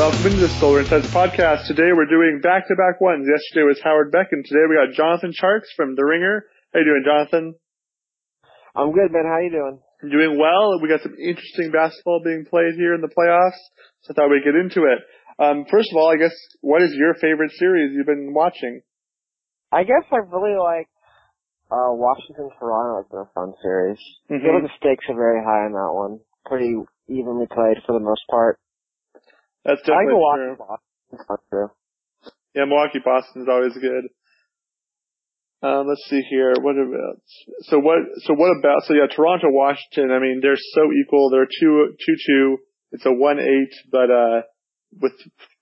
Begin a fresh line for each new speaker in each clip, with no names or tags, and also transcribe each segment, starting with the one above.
Welcome into the Solar Insights podcast. Today we're doing back-to-back ones. Yesterday was Howard Beck, and today we got Jonathan Tjarks from The Ringer. How you doing, Jonathan?
I'm good, man. How you doing?
Doing well. We got some interesting basketball being played here in the playoffs, so I thought we'd get into it. Um, first of all, I guess, what is your favorite series you've been watching?
I guess I really like uh, Washington Toronto. It's been a fun series.
Mhm.
I feel like the stakes are very high in that one. Pretty evenly played for the most part.
That's
I
definitely
Milwaukee
true.
Boston. It's fun too.
Yeah, Milwaukee Boston's always good. Um, let's see here. What about so what so what about so yeah Toronto Washington? I mean they're so equal. They're two two two. It's a one eight, but uh with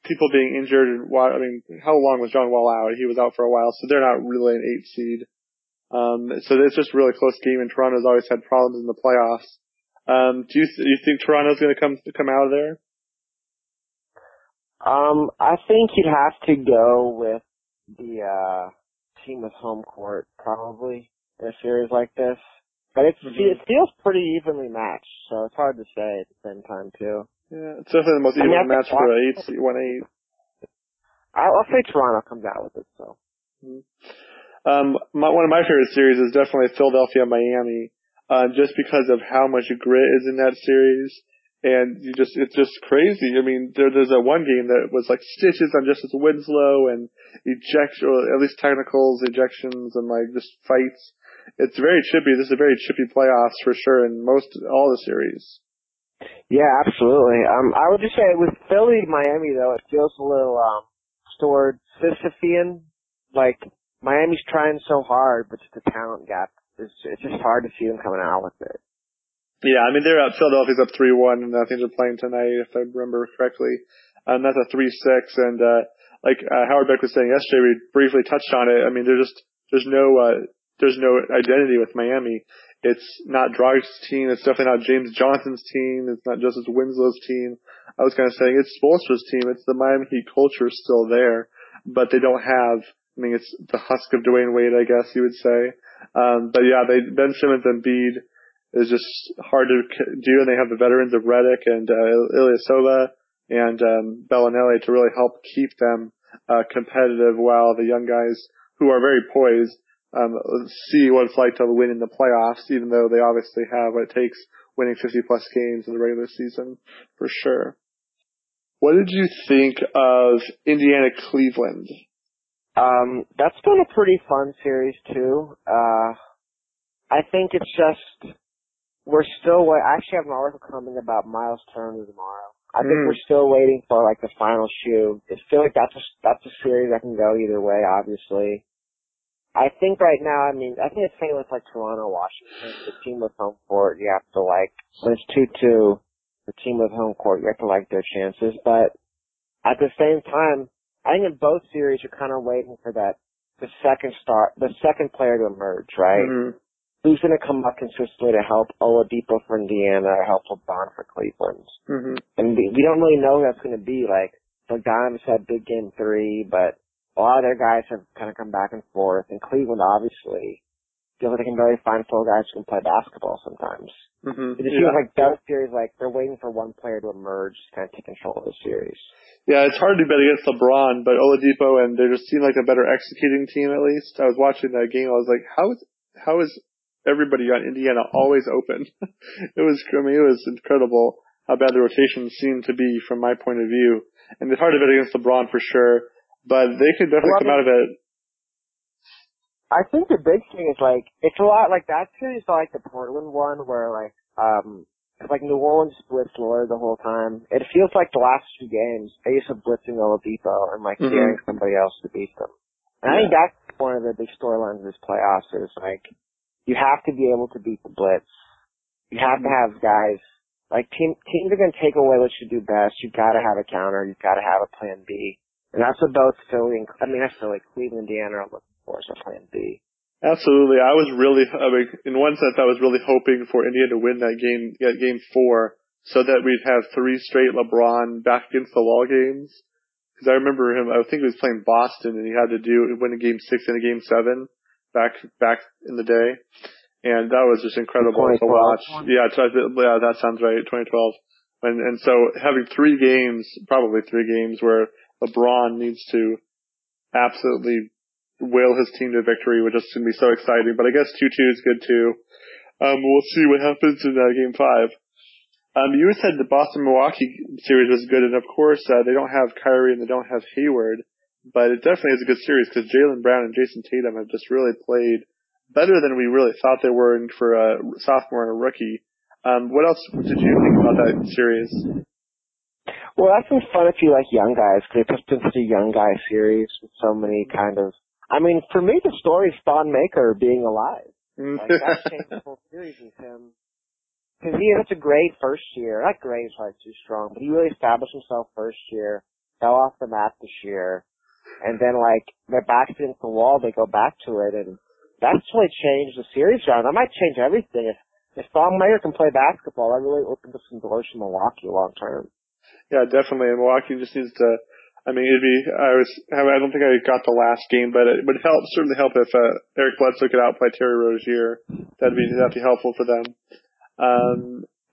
people being injured and I mean how long was John Wall out? He was out for a while, so they're not really an eight seed. Um, so it's just a really close game, and Toronto's always had problems in the playoffs. Um, do you th- you think Toronto's going to come come out of there?
Um, I think you'd have to go with the uh team with home court probably in a series like this. But it's,
Mhm.
it feels pretty evenly matched, so it's hard to say at the same time too.
Yeah, it's definitely the most
mean,
even
I think
match for a eight
Washington-
seed, one eight.
I'll, I'll say Toronto comes out with it. So
Um, my, one of my favorite series is definitely Philadelphia Miami, uh, just because of how much grit is in that series. And you just, it's just crazy. I mean, there, there's a one game that was like stitches on Justice Winslow and ejection, or at least technicals, ejections, and like just fights. It's very chippy. This is a very chippy playoffs for sure in most, all the series.
Yeah, absolutely. Um, I would just say with Philly, Miami though, it feels a little um stored Sisyphean. Like Miami's trying so hard, but just the talent gap is it's just hard to see them coming out with it.
Yeah, I mean they're up. Philadelphia's up three one, and I think they're playing tonight, if I remember correctly. Um, that's a three six, and uh, like uh, Howard Beck was saying yesterday, we briefly touched on it. I mean, there's just there's no uh, there's no identity with Miami. It's not Dragic's team. It's definitely not James Johnson's team. It's not Justice Winslow's team. I was kind of saying it's Spoelstra's team. It's the Miami Heat culture still there, but they don't have. I mean, it's the husk of Dwyane Wade, I guess you would say. Um, but yeah, they Ben Simmons and Embiid is just hard to do, and they have the veterans of Redick and uh, Ilyasova and um, Belinelli to really help keep them uh, competitive, while the young guys who are very poised um, see what it's like to win in the playoffs, even though they obviously have what it takes winning 50 plus games in the regular season for sure. What did you think of Indiana Cleveland?
Um, that's been a pretty fun series too. Uh, I think it's just we're still. Wait- I actually have an article coming about Miles Turner tomorrow. I think
Mm.
we're still waiting for like the final shoe. I feel like that's a that's a series that can go either way. Obviously, I think right now. I mean, I think it's same with like Toronto, Washington. The team with home court, you have to like when it's two two. The team with home court, you have to like their chances. But at the same time, I think in both series you're kind of waiting for that the second start, the second player to emerge, right?
Mhm.
Who's going to come up consistently to help Oladipo for Indiana or help LeBron for Cleveland?
Mhm.
And we, we don't really know who that's going to be. Like Bogdanovic had big game three, but a lot of their guys have kind of come back and forth. And Cleveland obviously feels like they can really find four guys who can play basketball sometimes.
Mhm.
It just
Yeah.
feels like that series, like they're waiting for one player to emerge to kind of take control of the series.
Yeah, it's hard to bet against LeBron, but Oladipo and they just seem like a better executing team at least. I was watching that game. I was like, how is how is everybody on Indiana always open? it was, I mean, it was incredible how bad the rotation seemed to be from my point of view. And it's hard to bet against LeBron for sure, but they could definitely
Well,
come out of it.
I think the big thing is like it's a lot like that series like the Portland one where like um it's like New Orleans blitzed Lillard the whole time. It feels like the last few games they used to blitzing Oladipo and like
Mhm.
daring somebody else to beat them. And I think that's one of the big storylines of this playoffs is like you have to be able to beat the blitz. You have to have guys like team teams are gonna take away what you do best. You've gotta have a counter, you've gotta have a plan B. And that's what both Philly and I mean that's Philly, Cleveland, Indiana are looking for is a plan B.
Absolutely. I was really, I mean, in one sense, I was really hoping for Indiana to win that game, get game four, so that we'd have three straight LeBron back against the wall games. Because I remember him, I think he was playing Boston, and he had to do win a game six and a game seven back back in the day, and that was just incredible to watch. Yeah, so I thi- yeah, that sounds right. 2012. And and so having three games, probably three games where LeBron needs to absolutely will his team to victory, which is going to be so exciting. But I guess 2-2 is good too. Um, we'll see what happens in uh, game five. Um, you said the Boston Milwaukee series was good, and of course uh, they don't have Kyrie and they don't have Hayward, but it definitely is a good series because Jaylen Brown and Jayson Tatum have just really played better than we really thought they were for a sophomore and a rookie. Um, what else did you think about that series?
Well, that's been fun if you like young guys because it's been such a young guy series with so many kind of. I mean, for me, the story is Thon Maker being alive. Like that changed the whole series with him because he had such a great first year. Not great is probably too strong, but he really established himself first year. Fell off the map this year, and then like their backs against the wall, they go back to it, and that's really changed the series around. That might change everything. If if Thon Maker can play basketball, that really opens up some doors for Milwaukee long term.
Yeah, definitely. And Milwaukee just needs to. I mean, it'd be. I was. I don't think I got the last game, but it would help. Certainly help if uh, Eric Bledsoe could outplay Terry Rozier. That'd be that'd be helpful for them. Um,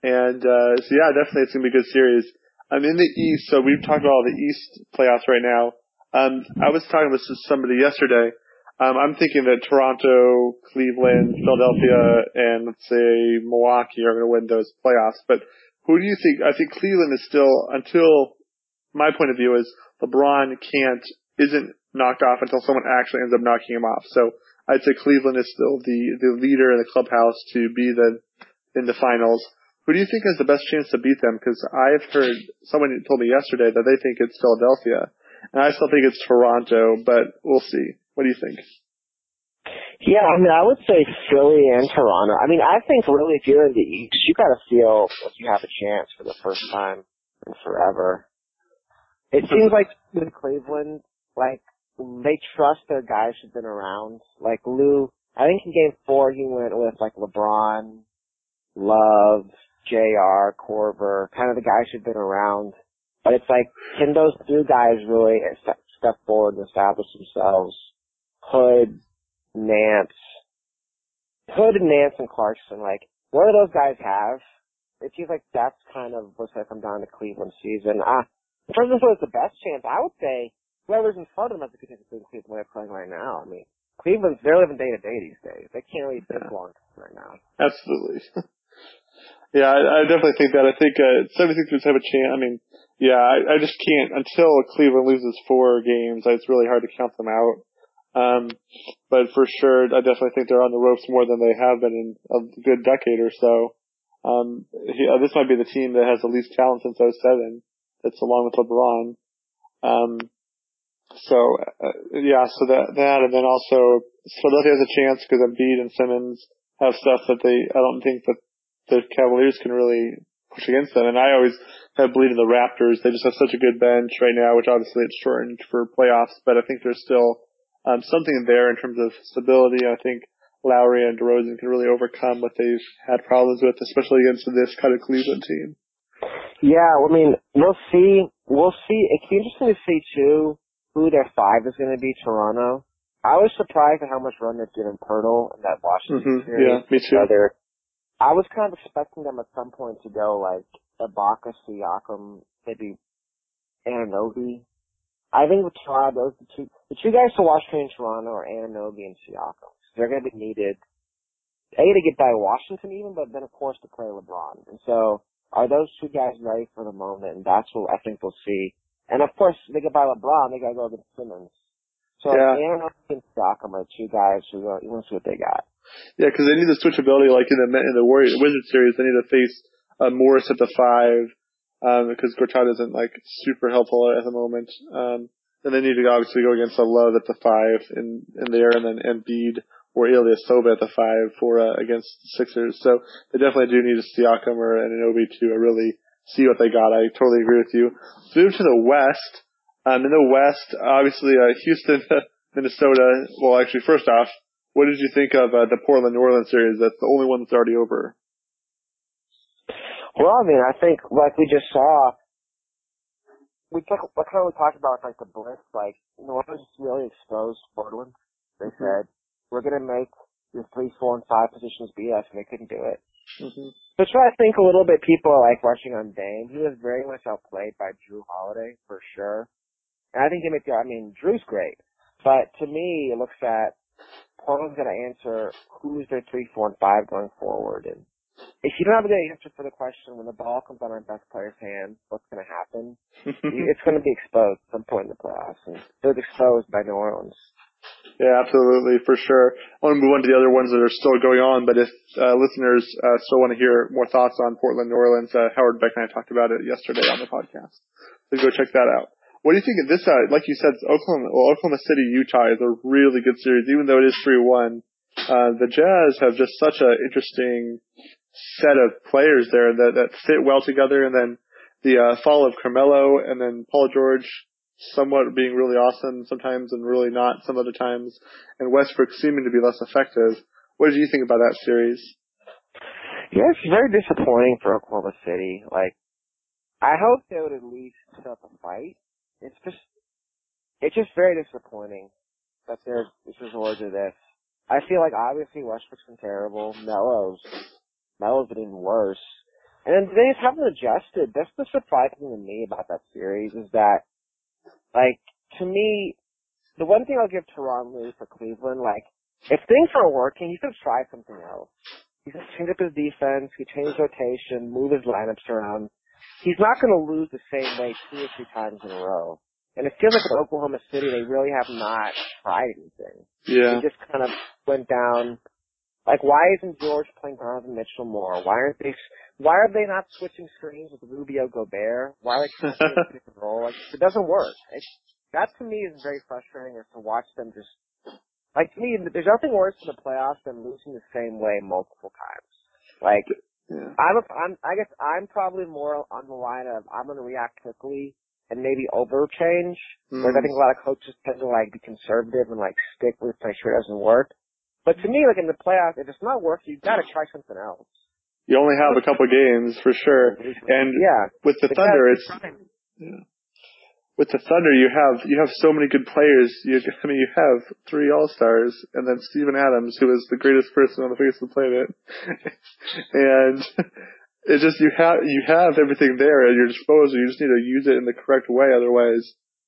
and uh, so yeah, definitely it's gonna be a good series. I'm in the East, so we've talked about all the East playoffs right now. Um, I was talking with somebody yesterday. Um, I'm thinking that Toronto, Cleveland, Philadelphia, and let's say Milwaukee are going to win those playoffs. But who do you think? I think Cleveland is still, until my point of view is LeBron can't, isn't knocked off until someone actually ends up knocking him off. So I'd say Cleveland is still the, the leader in the clubhouse to be the, in the finals. Who do you think has the best chance to beat them? Because I've heard someone told me yesterday that they think it's Philadelphia, and I still think it's Toronto, but we'll see. What do you think?
Yeah, I mean, I would say Philly and Toronto. I mean, I think really if you're in the East, you got to feel like you have a chance for the first time in forever. It seems like with Cleveland, like they trust their guys who've been around. Like Lue, I think in Game Four he went with like LeBron, Love, Jr., Korver, kind of the guys who've been around. But it's like, can those two guys really step forward and establish themselves? Hood, Nance, Hood, and Nance, and Clarkson. Like, what do those guys have? It seems like that's kind of what's going to come down to Cleveland season. Uh, in terms of who's the best chance, I would say whoever's in front of them has a good chance of beating Cleveland they're playing right now. I mean, Cleveland's, they're living day to day these days. They can't really think yeah. long right now.
Absolutely. Yeah, I, I definitely think that. I think uh, 76ers have a chance. I mean, yeah, I, I just can't until Cleveland loses four games. It's really hard to count them out. Um, but for sure, I definitely think they're on the ropes more than they have been in a good decade or so. Um, he, uh, this might be the team that has the least talent since 07. That's along with LeBron. Um, so uh, yeah, so that that, and then also Philadelphia has a chance because Embiid and Simmons have stuff that they. I don't think that the Cavaliers can really push against them. And I always have believed in the Raptors. They just have such a good bench right now, which obviously it's shortened for playoffs, but I think there's still um, something there in terms of stability. I think Lowry and DeRozan can really overcome what they've had problems with, especially against this kind of Cleveland team.
Yeah, I mean, we'll see. We'll see. It's interesting to see too who their five is going to be. Toronto. I was surprised at how much run they've given Poeltl in that Washington
mm-hmm.
series.
Yeah, me too.
Whether I was kind of expecting them at some point to go like Ibaka, Siakam, maybe Anunoby. I think with Toronto, those the two the two guys to watch in Toronto are Anunoby and Siakam. They're going to be needed. A to get by Washington even, but then of course to play LeBron. And so are those two guys ready for the moment? And that's what I think we'll see. And of course, they get by LeBron, they got to go against Simmons. So yeah. Anunoby and Siakam are two guys who are, you want to see what they got.
Yeah, because they need the switchability, like in the in the Warrior Wizard series, they need to face uh, Morris at the five um, because Gortat isn't like super helpful at the moment. Um, and they need to obviously go against Love at the five in in there, and then Embiid or Ilyasova at the five for uh, against Sixers. So they definitely do need a Siakam or an Anunoby to really see what they got. I totally agree with you. Let's move to the West. Um, in the West, obviously uh, Houston, Minnesota. Well, actually, first off, what did you think of uh, the Portland New Orleans series? That's the only one that's already over.
Well, I mean, I think like we just saw, we talk, what kind of we talked about like the blitz, like New Orleans really exposed Portland. They mm-hmm. said we're gonna make your three, four, and five positions beat us, and they couldn't do it. Mm-hmm. That's why I think a little bit people are like rushing on Dame. He was very much outplayed by Jrue Holiday for sure. And I think he made the, I mean, Jrue's great. But to me, it looks at Portland's going to answer who's their three, four, and five going forward. And if you don't have a good answer for the question when the ball comes on our best player's hand, what's going to happen? it's going to be exposed at some point in the playoffs. And it was exposed by New Orleans.
Yeah, absolutely, for sure. I want to move on to the other ones that are still going on, but if uh, listeners uh, still want to hear more thoughts on Portland, New Orleans, uh, Howard Beck and I talked about it yesterday on the podcast. So go check that out. What do you think of this? Uh, like you said, Oklahoma, well, Oklahoma City, Utah is a really good series, even though it is three one. Uh, the Jazz have just such an interesting set of players there that that fit well together, and then the uh, fall of Carmelo, and then Paul George somewhat being really awesome sometimes and really not some other times, and Westbrook seeming to be less effective. What did you think about that series?
Yeah, it's very disappointing for Oklahoma City. Like, I hope they would at least put up a fight. It's just, it's just very disappointing that they're this resort to this. I feel like obviously Westbrook's been terrible. Melo's, Melo's been even worse. And then they just haven't adjusted. That's the surprising thing to me about that series is that like, to me, the one thing I'll give Lue for Cleveland, like, if things aren't working, he should try something else. He should change up his defense, he change rotation, move his lineups around. He's not going to lose the same way two or three times in a row. And it feels like in Oklahoma City, they really have not tried anything.
Yeah.
They just kind of went down. Like, why isn't George playing Donovan Mitchell more? Why aren't they why are they not switching screens with Rubio Gobert? Why are they switching pick and roll? Like, it doesn't work. It, that to me is very frustrating is to watch them just, like to me, there's nothing worse in the playoffs than losing the same way multiple times. Like, yeah. I'm, a, I'm, I guess I'm probably more on the line of I'm going to react quickly and maybe overchange. Mm. Whereas I think a lot of coaches tend to like be conservative and like stick with make sure it doesn't work. But to me, like in the playoffs, if it's not working, you've got to try something else.
You only have a couple games for sure. And
yeah,
with the Thunder, it's yeah. With the Thunder you have you have so many good players. You I mean you have three All Stars and then Steven Adams, who is the greatest person on the face of the planet, and it's just you have you have everything there at your disposal. You just need to use it in the correct way. Otherwise,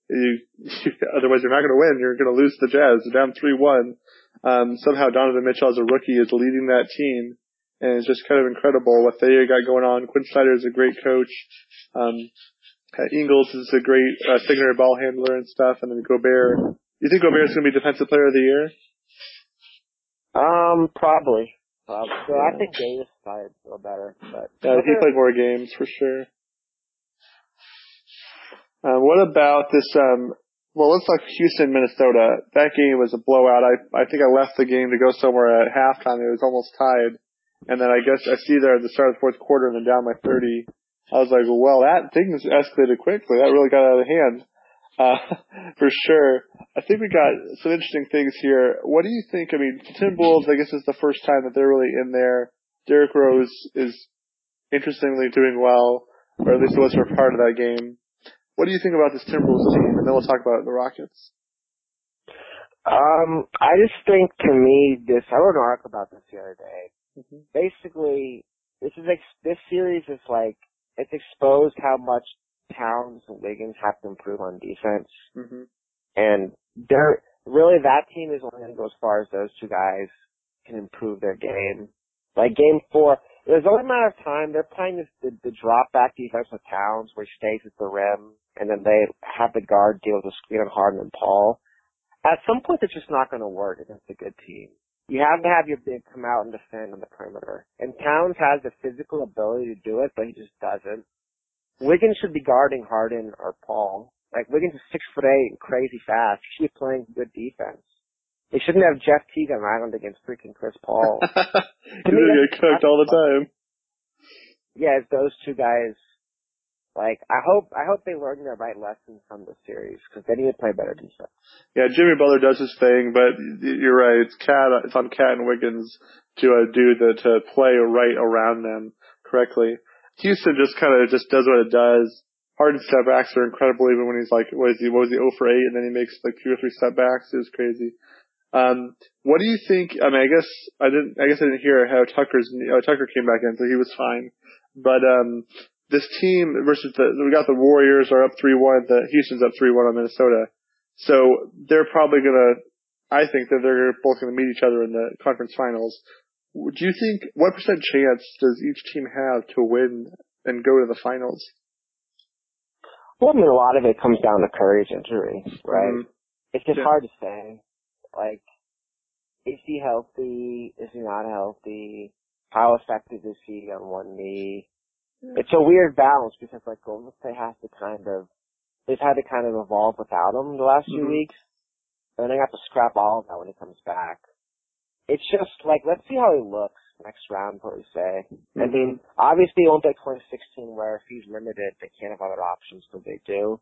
you, you otherwise you're not going to win. You're going to lose the Jazz. They're down three one. Um, somehow Donovan Mitchell as a rookie is leading that team and it's just kind of incredible what they got going on. Quin Snyder is a great coach. Um, uh, Ingles is a great uh, secondary ball handler and stuff, and then Gobert. You think Gobert is going to be Defensive Player of the Year?
Um, probably. Probably. So yeah. I think Davis played a little better, but
yeah, he played more games for sure. Uh, what about this? Um, well, let's talk Houston, Minnesota. That game was a blowout. I I think I left the game to go somewhere at halftime. It was almost tied. And then I guess I see there at the start of the fourth quarter and then down by 30. I was like, well, that thing escalated quickly. That really got out of hand. Uh, for sure. I think we got some interesting things here. What do you think? I mean, Tim Timberwolves, I guess is the first time that they're really in there. Derrick Rose is interestingly doing well, or at least it was for part of that game. What do you think about this Timberwolves team? And then we'll talk about the Rockets.
Um, I just think to me, this, I wrote an article about this the other day. Mm-hmm. Basically, this is ex- this series is like it's exposed how much Towns and Wiggins have to improve on defense, mm-hmm. and they're really that team is only going to go as far as those two guys can improve their game. Like game four, there's only a matter of time. They're playing this the, the drop back defense with Towns, where he stays at the rim, and then they have the guard deal with the screen on Harden and Paul. At some point, it's just not going to work against a good team. You have to have your big come out and defend on the perimeter. And Towns has the physical ability to do it, but he just doesn't. Wiggins should be guarding Harden or Paul. Like Wiggins is six foot eight and crazy fast. He should be playing good defense. They shouldn't have Jeff Teague on Island against freaking Chris Paul.
He's gonna get cooked all the time.
Yeah, it's those two guys like, I hope, I hope they learn the right lessons from the series because they need to play better defense.
Yeah, Jimmy Butler does his thing, but you're right. It's KAT, it's on KAT and Wiggins to uh, do the to play right around them correctly. Houston just kind of just does what it does. Harden step backs are incredible, even when he's like, what is he? What was he? 0 for 8, and then he makes like two or three step backs. It was crazy. Um, what do you think? I mean, I guess I didn't. I guess I didn't hear how Tucker's oh, Tucker came back in, so he was fine. But um, this team versus the we got the Warriors are up three one. The Houston's up three one on Minnesota. So they're probably gonna. I think that they're both gonna meet each other in the conference finals. Do you think what percent chance does each team have to win and go to the finals?
Well, I mean, a lot of it comes down to Curry's injury, right?
Mhm.
It's just
Yeah.
hard to say. Like, is he healthy? Is he not healthy? How effective is he on one knee? It's a weird balance because like Golden State has to kind of, they've had to kind of evolve without him the last few
Mhm.
weeks. And they have to scrap all of that when he comes back. It's just like, let's see how he looks next round, per se. I
Mhm.
mean, obviously it won't be 2016 where if he's limited, they can't have other options, so they do.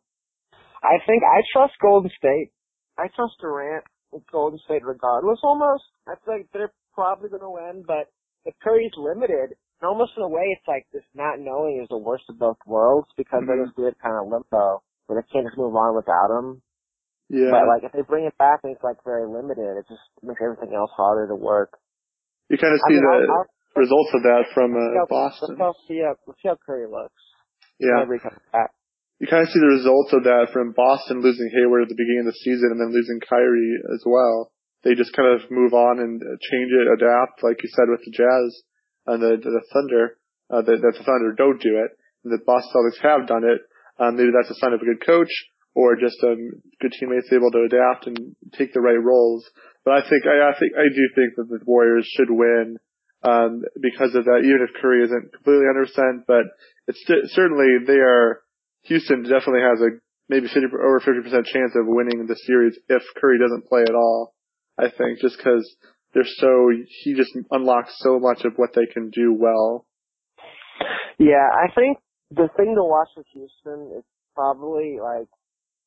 I think I trust Golden State. I trust Durant with Golden State regardless almost. I feel like they're probably going to win, but if Curry's limited, and almost in a way it's like this not knowing is the worst of both worlds because they're
Mhm.
just weird kind of limbo where they can't just move on without him.
Yeah.
But like if they bring it back and it's like very limited, it just makes everything else harder to work.
you kind of
I
see
mean,
the
I'll, I'll,
results of that from
let's
uh,
how-
Boston.
Let's, see how, let's see how Curry looks.
Yeah.
Whenever he comes back.
you kind of see the results of that from Boston losing Hayward at the beginning of the season and then losing Kyrie as well. They just kind of move on and change it, adapt, like you said with the Jazz and the the Thunder. Uh, that, the Thunder don't do it, and the Boston Celtics have done it. Um, maybe that's a sign of a good coach or just um, good teammates able to adapt and take the right roles. But I think I, I think I do think that the Warriors should win um, because of that. Even if Curry isn't completely 100%, but it's st- certainly they are. Houston definitely has a maybe 50 over 50% chance of winning the series if Curry doesn't play at all. I think just because they're so he just unlocks so much of what they can do well.
Yeah, I think the thing to watch with Houston is probably like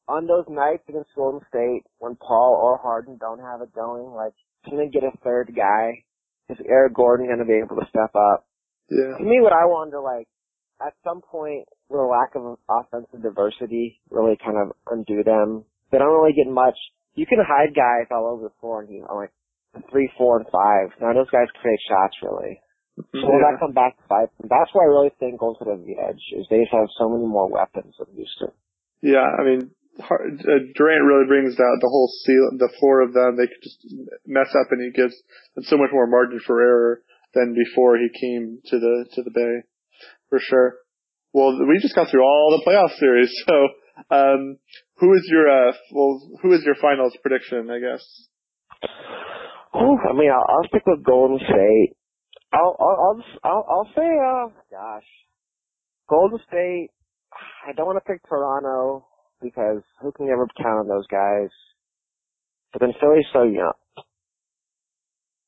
on those nights against Golden State when Paul or Harden don't have it going, like can they get a third guy? Is Eric Gordon to be able to step up?
Yeah.
To me, what I wonder, like, at some point, will a lack of offensive diversity really kind of undo them? They don't really get much. You can hide guys all over the floor, and you know, like three, four, and five. Now those guys create shots, really. So will
Yeah.
that come back to them? That's why I really think Golden State has the edge. Is they just have so many more weapons than Houston.
Yeah, I mean, Har- uh, Durant really brings out the whole seal, the four of them. They could just mess up, and he gives them so much more margin for error than before he came to the to the Bay, for sure. Well, we just got through all the playoff series, so um, who is your uh, well, who is your finals prediction? I guess.
Oh, I mean, I'll, I'll stick with Golden State. I'll, I'll, I'll, I'll, I'll say, uh, gosh, Golden State. I don't want to pick Toronto because who can ever count on those guys? But then Philly's so young.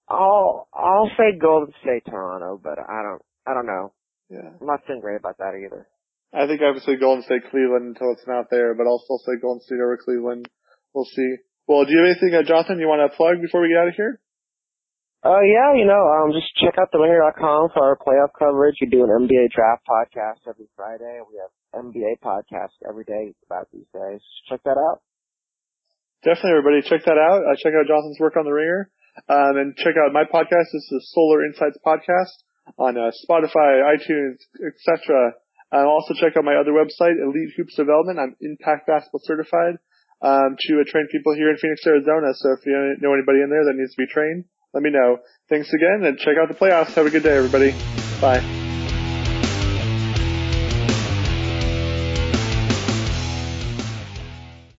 I'll, I'll say Golden State, Toronto, but I don't, I don't know.
Yeah,
I'm not feeling great about that either.
I think I would say Golden State, Cleveland until it's not there, but I'll still say Golden State over Cleveland. We'll see. Well, do you have anything, uh, Jonathan, you want to plug before we get out of here?
Uh, yeah, you know, um, just check out theringer.com for our playoff coverage. We do an NBA draft podcast every Friday. We have NBA podcasts every day about these days. Check that out.
Definitely, everybody, check that out. Uh, check out Jonathan's work on the Ringer, um, and check out my podcast. This is Solar Insights podcast on uh, Spotify, iTunes, etc. And also check out my other website, Elite Hoops Development. I'm Impact Basketball certified um, to uh, train people here in Phoenix, Arizona. So if you know anybody in there that needs to be trained, let me know. Thanks again, and check out the playoffs. Have a good day, everybody. Bye.